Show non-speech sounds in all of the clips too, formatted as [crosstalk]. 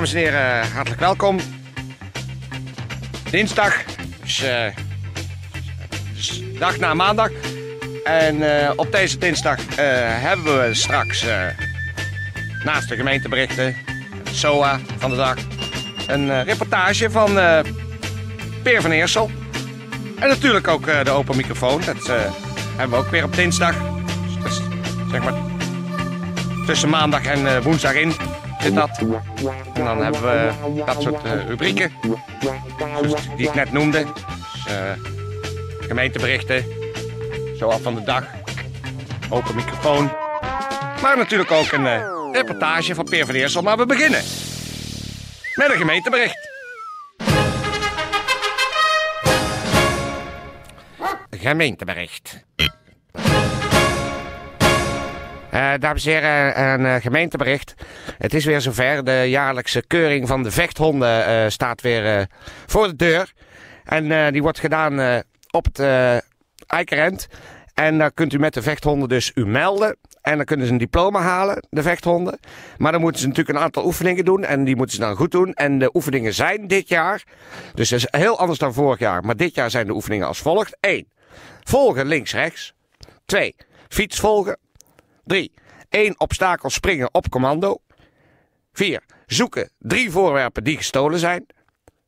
Dames en heren, hartelijk welkom. Dinsdag, dus, dag na maandag. En eh, op deze dinsdag eh, hebben we straks naast de gemeenteberichten, SOA van de dag, een reportage van Peer van Eersel. En natuurlijk ook de open microfoon, dat hebben we ook weer op dinsdag. Dus, zeg maar tussen maandag en woensdag in zit dat. En dan hebben we dat soort uh, rubrieken. die ik net noemde. Dus, uh, gemeenteberichten. Zoals van de dag. Open microfoon. Maar natuurlijk ook een uh, reportage van Peer van Eersel. Maar we beginnen met een gemeentebericht. Gemeentebericht. Uh, dames en heren, een uh, gemeentebericht. Het is weer zover. De jaarlijkse keuring van de vechthonden uh, staat weer voor de deur. En die wordt gedaan op het Eikerend. En dan kunt u met de vechthonden dus u melden. En dan kunnen ze een diploma halen, de vechthonden. Maar dan moeten ze natuurlijk een aantal oefeningen doen. En die moeten ze dan goed doen. En de oefeningen zijn dit jaar. Dus dat is heel anders dan vorig jaar. Maar dit jaar zijn de oefeningen als volgt. 1. Volgen links-rechts. 2. Fiets volgen. 3. 1 obstakel springen op commando. 4. Zoeken drie voorwerpen die gestolen zijn.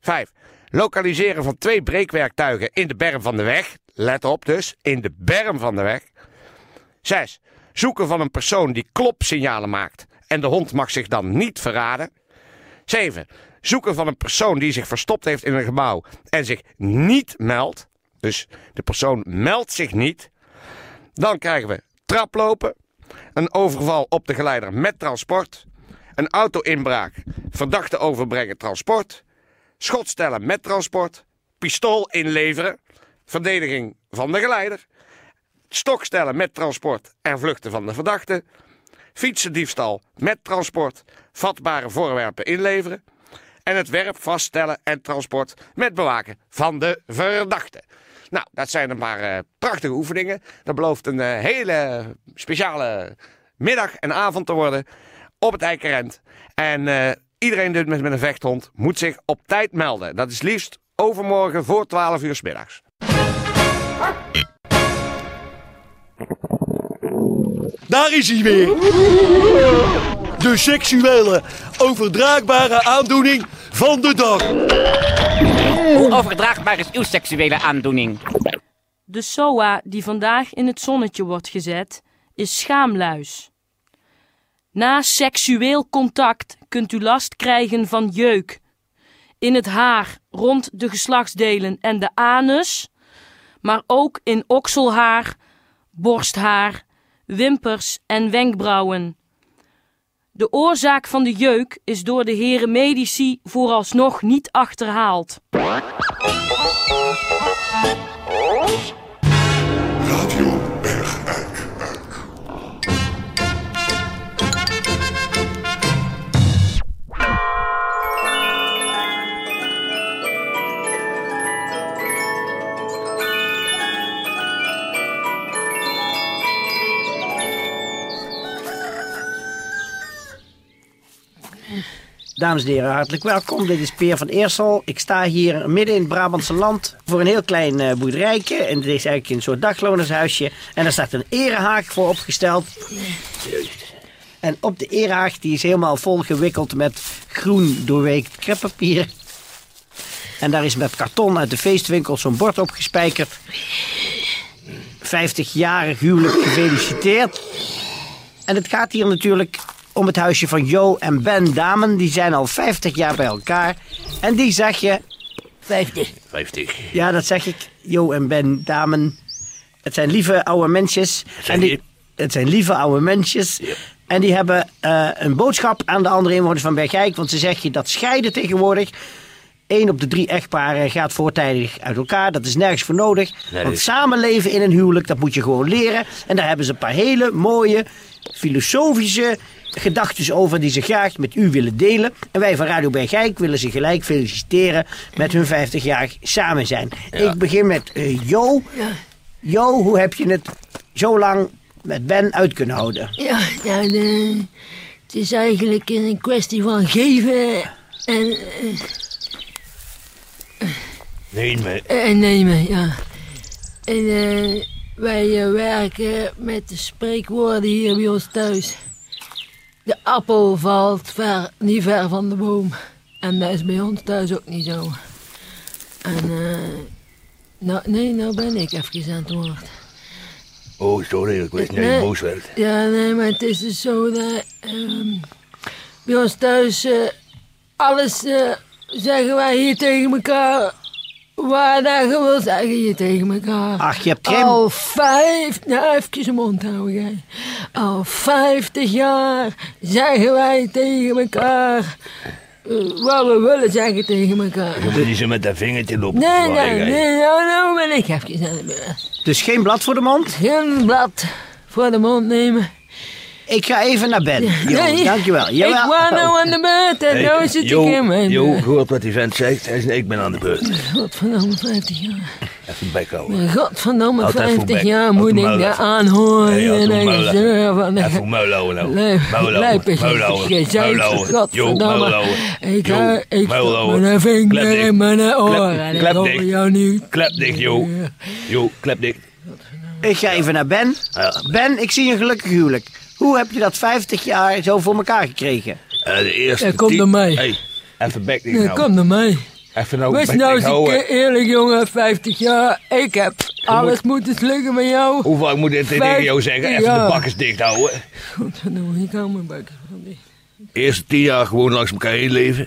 5. Lokaliseren van twee breekwerktuigen in de berm van de weg. Let op dus, in de berm van de weg. 6. Zoeken van een persoon die klopsignalen maakt en de hond mag zich dan niet verraden. 7. Zoeken van een persoon die zich verstopt heeft in een gebouw en zich niet meldt. Dus de persoon meldt zich niet. Dan krijgen we traplopen, een overval op de geleider met transport, een auto-inbraak, verdachte overbrengen transport, schotstellen met transport, pistool inleveren, verdediging van de geleider, stokstellen met transport. En vluchten van de verdachte, fietsendiefstal met transport, vatbare voorwerpen inleveren. En het werp vaststellen en transport met bewaken van de verdachte. Nou, dat zijn een paar uh, prachtige oefeningen. Dat belooft een uh, hele speciale middag en avond te worden op het Eikerend. En uh, iedereen die met, met een vechthond moet zich op tijd melden. Dat is liefst overmorgen voor 12 uur s middags. Daar is hij weer. De seksuele overdraagbare aandoening van de dag. Hoe overdraagbaar is uw seksuele aandoening? De SOA die vandaag in het zonnetje wordt gezet, is schaamluis. Na seksueel contact kunt u last krijgen van jeuk. In het haar, rond de geslachtsdelen en de anus, maar ook in okselhaar, borsthaar, wimpers en wenkbrauwen. De oorzaak van de jeuk is door de heren medici vooralsnog niet achterhaald. Dames en heren, hartelijk welkom. Dit is Peer van Eersel. Ik sta hier midden in het Brabantse land voor een heel klein uh, boerderijtje. En dit is eigenlijk een soort daglonershuisje. En daar staat een erehaag voor opgesteld. En op de erehaag, die is helemaal vol gewikkeld met groen doorweekt kreppapier. En daar is met karton uit de feestwinkel zo'n bord opgespijkerd. 50-jarig huwelijk gefeliciteerd. En het gaat hier natuurlijk om het huisje van Jo en Ben Damen. Die zijn al 50 jaar bij elkaar. En die zeg je... 50. 50. Ja, dat zeg ik. Jo en Ben Damen. Het zijn lieve oude mensjes. En die? Het zijn lieve oude mensjes. Ja. En die hebben eh, een boodschap aan de andere inwoners van Bergijk. Want ze zeggen dat scheiden tegenwoordig. Eén op de drie echtparen gaat voortijdig uit elkaar. Dat is nergens voor nodig. Want samenleven in een huwelijk, dat moet je gewoon leren. En daar hebben ze een paar hele mooie filosofische gedachten over die ze graag met u willen delen. En wij van Radio Bergijk willen ze gelijk feliciteren met hun 50-jarig samen zijn. Ik begin met eh, Jo. Jo, hoe heb je het zo lang met Ben uit kunnen houden? Ja, ja de- het is eigenlijk een kwestie van geven en, eh, Nee, maar... en nemen, ja. En eh, wij eh, werken met de spreekwoorden hier bij ons thuis. De appel valt ver, niet ver van de boom. En dat is bij ons thuis ook niet zo. En, eh, nou, nee, nou ben ik even aan het woord. Oh, sorry, ik wist niet dat Nee. je boos werd. Ja, nee, maar het is dus zo dat ehm, bij ons thuis eh, alles eh, zeggen wij hier tegen elkaar. Waar dat je wil zeggen hier tegen elkaar. Ach, je hebt geen... Al vijf, nou even je mond houden jij. Al vijftig jaar zeggen wij tegen elkaar. eh, wat we willen zeggen tegen elkaar. Je moet niet zo met dat vingertje lopen. Nee, nee, nee, nou, nou ben ik even aan de beurt. Dus geen blad voor de mond? Geen blad voor de mond nemen. Ik ga even naar Ben. [laughs] Jo, Nee, dankjewel. Ik Jawel. was nou aan de beurt en nou zit Jo, ik in mijn... Jo, hoort wat die vent zegt. Hij zegt, ik ben aan de beurt. Godverdomme, 50 jaar. Even bek houden. Godverdomme, Altijd voor 50 bek. jaar moet ik daar aanhoren. Nee, en muilen. gezeur van... Even muil houden nou. Lijp- is. Jo, godverdomme. Ik. Ik stop houden. mijn vinger in mijn Klep- oor en ik klep dicht. Klep dicht, Jo. Jo, klep dicht. Ik ga even naar Ben. Ben, ik zie een gelukkig huwelijk. Hoe heb je dat 50 jaar zo voor elkaar gekregen? Eh, de eerste Ja, kom tien- naar mij. Hey, even dicht Ja, nou. kom naar mij. Even nou Wees nou eens keer eerlijk, jongen. 50 jaar. Ik heb alles moeten slukken met jou. Hoe vaak moet ik dit tegen jou zeggen? Even ja. de bakkers dicht houden. Godverdomme, ik hou mijn bakken van dicht. Eerste tien jaar gewoon langs elkaar heen leven.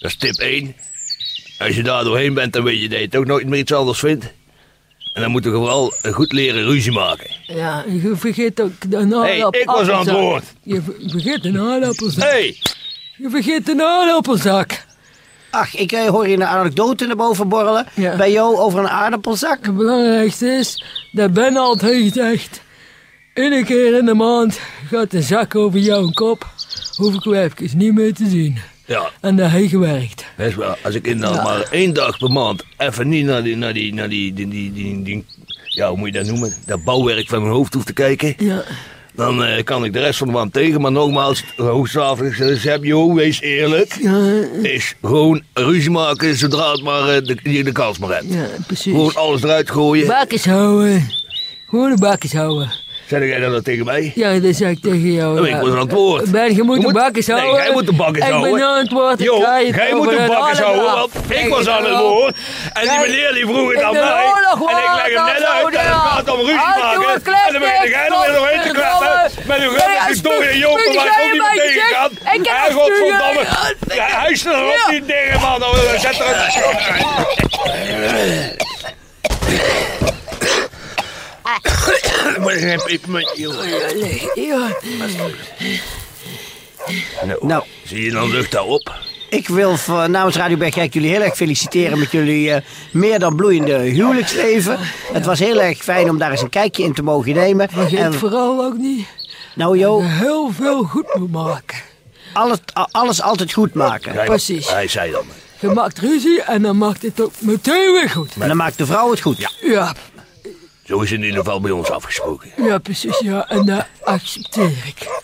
Dat is tip 1. Als je daar doorheen bent, dan weet je dat je toch nooit meer iets anders vindt. En dan moeten we vooral goed leren ruzie maken. Ja, je vergeet ook de aardappelzak. Hey, ik was aan het woord. Je ver- vergeet een aardappelzak. Hey, Je vergeet een aardappelzak. Ach, ik eh, hoor hier een anekdote naar boven borrelen. Ja. Bij jou over een aardappelzak. Het belangrijkste is dat Ben altijd zegt... Iedere keer in de maand gaat de zak over jouw kop. Hoef ik hem even niet meer te zien. Ja, En dat heeft gewerkt. is wel. Als ik inderdaad maar één dag per maand even niet naar die, naar die, naar die, die, die, die, die- ja, hoe moet je dat noemen? Dat bouwwerk van mijn hoofd hoef te kijken. Ja, Dan eh, kan ik de rest van de maand tegen. Maar nogmaals, hoogstafelig, dus heb je wees eerlijk. ja, Is gewoon ruzie maken zodra het maar, eh, de, je de kans maar hebt. ja, precies. Gewoon alles eruit gooien. Bakjes houden. Gewoon de bakjes houden. Zeg jij dat nou tegen mij? Ja, dat zeg ik tegen jou. Oh, ik ja. was aan het woord. Ben, je moet Je de moet- bakjes Nee, houden. jij moet de bakjes houden. Ik ben aan het woord. ik Jo, je jij moet de een bakjes half houden, af. want ik was aan het woord. En die meneer die vroeg het aan mij. En ik leg hem net uit. En het gaat om ruzie maken. een En dan begin jij er weer doorheen te klappen. Met uw Nee, grote spuugt- joker spuugt waar ik ook niet in mee mijn tegen kan. Ik Hij een. Ja, Hij is er nog Ja. niet tegen man. Dan zet er een schop Maar heb ik met joh. Ja, ja. Nou, Zie je dan lucht daarop? ik wil voor- namens Radio Bergijk jullie heel erg feliciteren met jullie eh, meer dan bloeiende huwelijksleven. Het was heel erg fijn om daar eens een kijkje in te mogen nemen. Vergeet En, vooral ook niet nou Jo, dat je heel veel goed moet maken. alles, alles altijd goed maken. Hij- Precies. Hij zei dan. Je maakt ruzie en dan maakt het ook meteen weer goed. En dan maakt de vrouw het goed. Ja. Ja, Zo is het in ieder geval bij ons afgesproken. ja precies. Ja, en dat accepteer ik.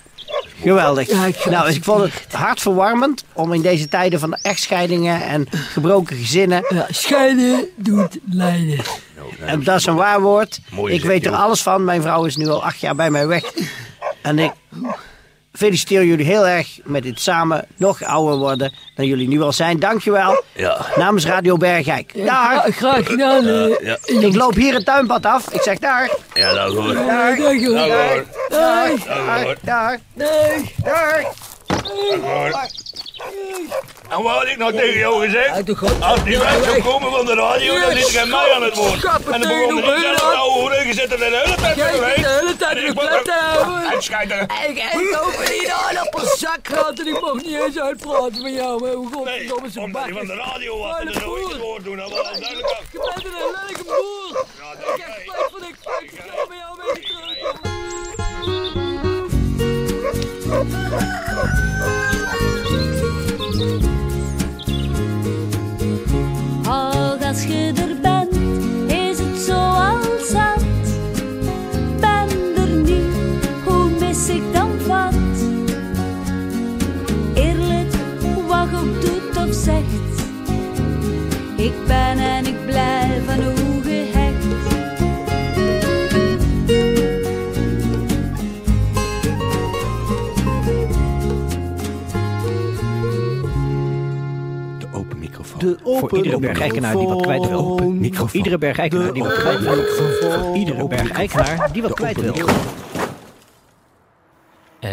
Geweldig. Ja, ik nou, ik vond het hartverwarmend om in deze tijden van echtscheidingen en gebroken gezinnen. Ja, scheiden doet lijden. En dat is een waar woord. Mooi ik weet er joh. alles van. Mijn vrouw is nu al acht jaar bij mij weg. En ik feliciteer jullie heel erg met dit samen nog ouder worden dan jullie nu al zijn. Dankjewel. Ja. Namens Radio Bergijk. Dag. Ja, graag gedaan. Ja, Ik loop hier het tuinpad af. Ik zeg dag. ja. Dag. Dag. Dag. Nee. Dag. Nou goed. En wat had ik nou tegen jou gezegd? Als die weg zou komen van de radio, dan zit ik aan mij aan het woord. En dan begon de ik zelf beulen. nou horen, je zit er de hele tijd zit de hele tijd En ik word klep te er- houden. En schijt er... Ik, ik over die aardappelzak gehad en ik mocht niet eens uitpraten met jou. Maar hoe godverdomme zijn Omdat hij bak van de is. radio was, en er nooit het woord doen, dat was duidelijk. Je bent een lelijke boer. Ik ben en ik blijf aan hoe gehecht. De open microfoon. De open Voor iedere bergijkenaar die wat kwijt wil. Open microfoon. Iedere bergijkenaar die wat kwijt wil. Voor iedere bergijkenaar die wat kwijt wil. Eh,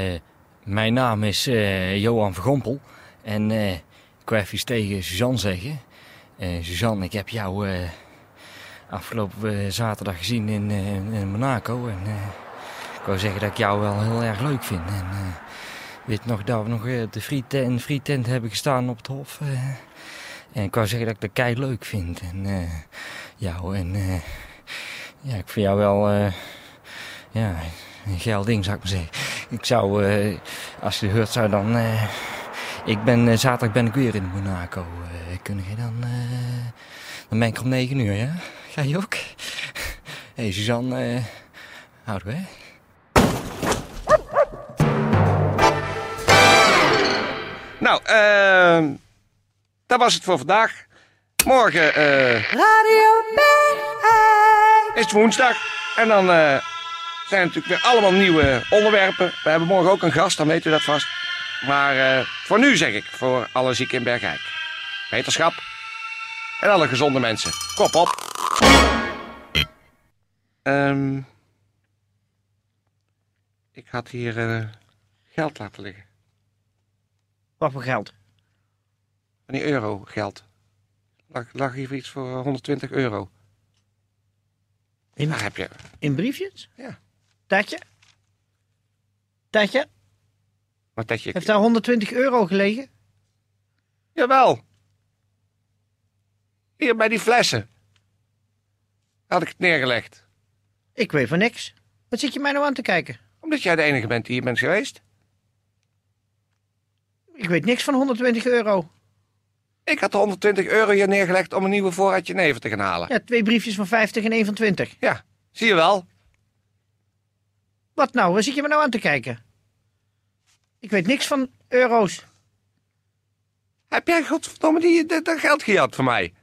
mijn naam is eh, Johan Vergompel. En eh, iets tegen Suzanne zeggen. Eh, Suzanne, ik heb jou eh, afgelopen eh, zaterdag gezien in, in Monaco. En ik wou zeggen dat ik jou wel heel erg leuk vind. En weet nog dat we nog de frietent, in frietent hebben gestaan op het hof. en ik wou zeggen dat ik dat kei leuk vind. En jou en... ja, ik vind jou wel... ja, een geil ding zou ik maar zeggen. Ik zou, als je hoort, zou dan. Ik ben, eh, zaterdag ben ik weer in Monaco. Eh kun je dan. eh, dan ben ik om 9 uur, ja? Ga je ook? Hé, [laughs] hey, Suzanne, eh houden we, hè? Nou, eh, dat was het voor vandaag. Morgen eh, Radio is het woensdag. En dan eh, zijn er natuurlijk weer allemaal nieuwe onderwerpen. We hebben morgen ook een gast, dan weet u dat vast. Maar eh, voor nu zeg ik, voor alle zieken in Bergijk. Wetenschap. En alle gezonde mensen. Kop op. Ehm, ik had hier eh, geld laten liggen. Wat voor geld? Van die euro geld. Lag, lag hier iets voor 120 euro. In, Daar heb je. in briefjes? Ja. Tatje? Tatje? Dat je. Heeft daar 120 euro gelegen? Jawel. Hier bij die flessen. Had ik het neergelegd. Ik weet van niks. Wat zit je mij nou aan te kijken? Omdat jij de enige bent die hier bent geweest. Ik weet niks van 120 euro. Ik had de 120 euro hier neergelegd om een nieuwe voorraadje neven te gaan halen. Ja, twee briefjes van 50 en één van 20. Ja, zie je wel. Wat nou? Waar zit je me nou aan te kijken? Ik weet niks van euro's. Heb jij godverdomme die, dat, dat geld gejat van mij?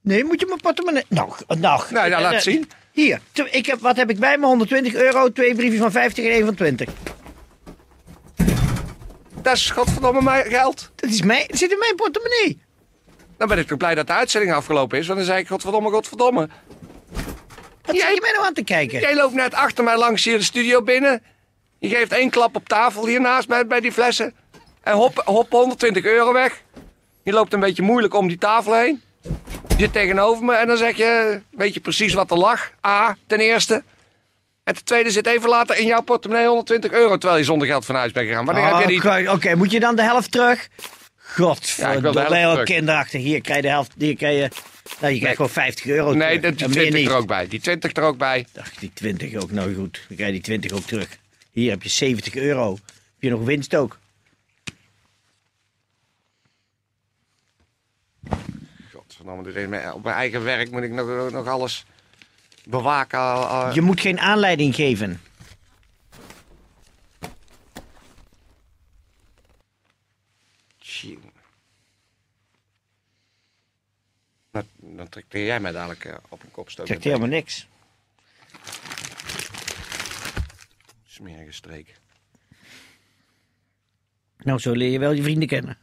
Nee, moet je mijn portemonnee... Nou, nou. Nou, ja, laat eh, zien. Hier, ik heb, wat heb ik bij me? 120 euro, twee briefjes van 50 en één van 20. Dat is godverdomme mijn geld. Dat is mij, het zit in mijn portemonnee. Dan ben ik toch blij dat de uitzending afgelopen is. Want dan zei ik godverdomme, godverdomme. Wat zit je mij nou aan te kijken? Jij loopt net achter mij langs hier de studio binnen. Je geeft één klap op tafel hiernaast bij, bij die flessen. En hop, hop 120 euro weg. Je loopt een beetje moeilijk om die tafel heen. Je zit tegenover me en dan zeg je, weet je precies wat er lag? A, ten eerste. En ten tweede zit even later in jouw portemonnee 120 euro... terwijl je zonder geld van huis bent gegaan. Wanneer heb je die... Oké, moet je dan de helft terug? God, Ja, heel kinderachtig. Hier krijg je de helft, hier krijg je... Nou, je krijgt gewoon 50 euro Nee, terug. die En meer 20 niet. er ook bij. Die 20 er ook bij. Ach, die 20 ook, nou goed. Dan krijg je die 20 ook terug. Hier heb je 70 euro. Heb je nog winst ook. Godverdomme, dit is mijn- op mijn eigen werk moet ik nog, nog alles bewaken. al- Je moet geen aanleiding geven. Tjie. Dan, dan trakteer jij mij dadelijk eh, op een kopstoot. Zegt helemaal niks. Smerige streek. Nou, zo leer je wel je vrienden kennen.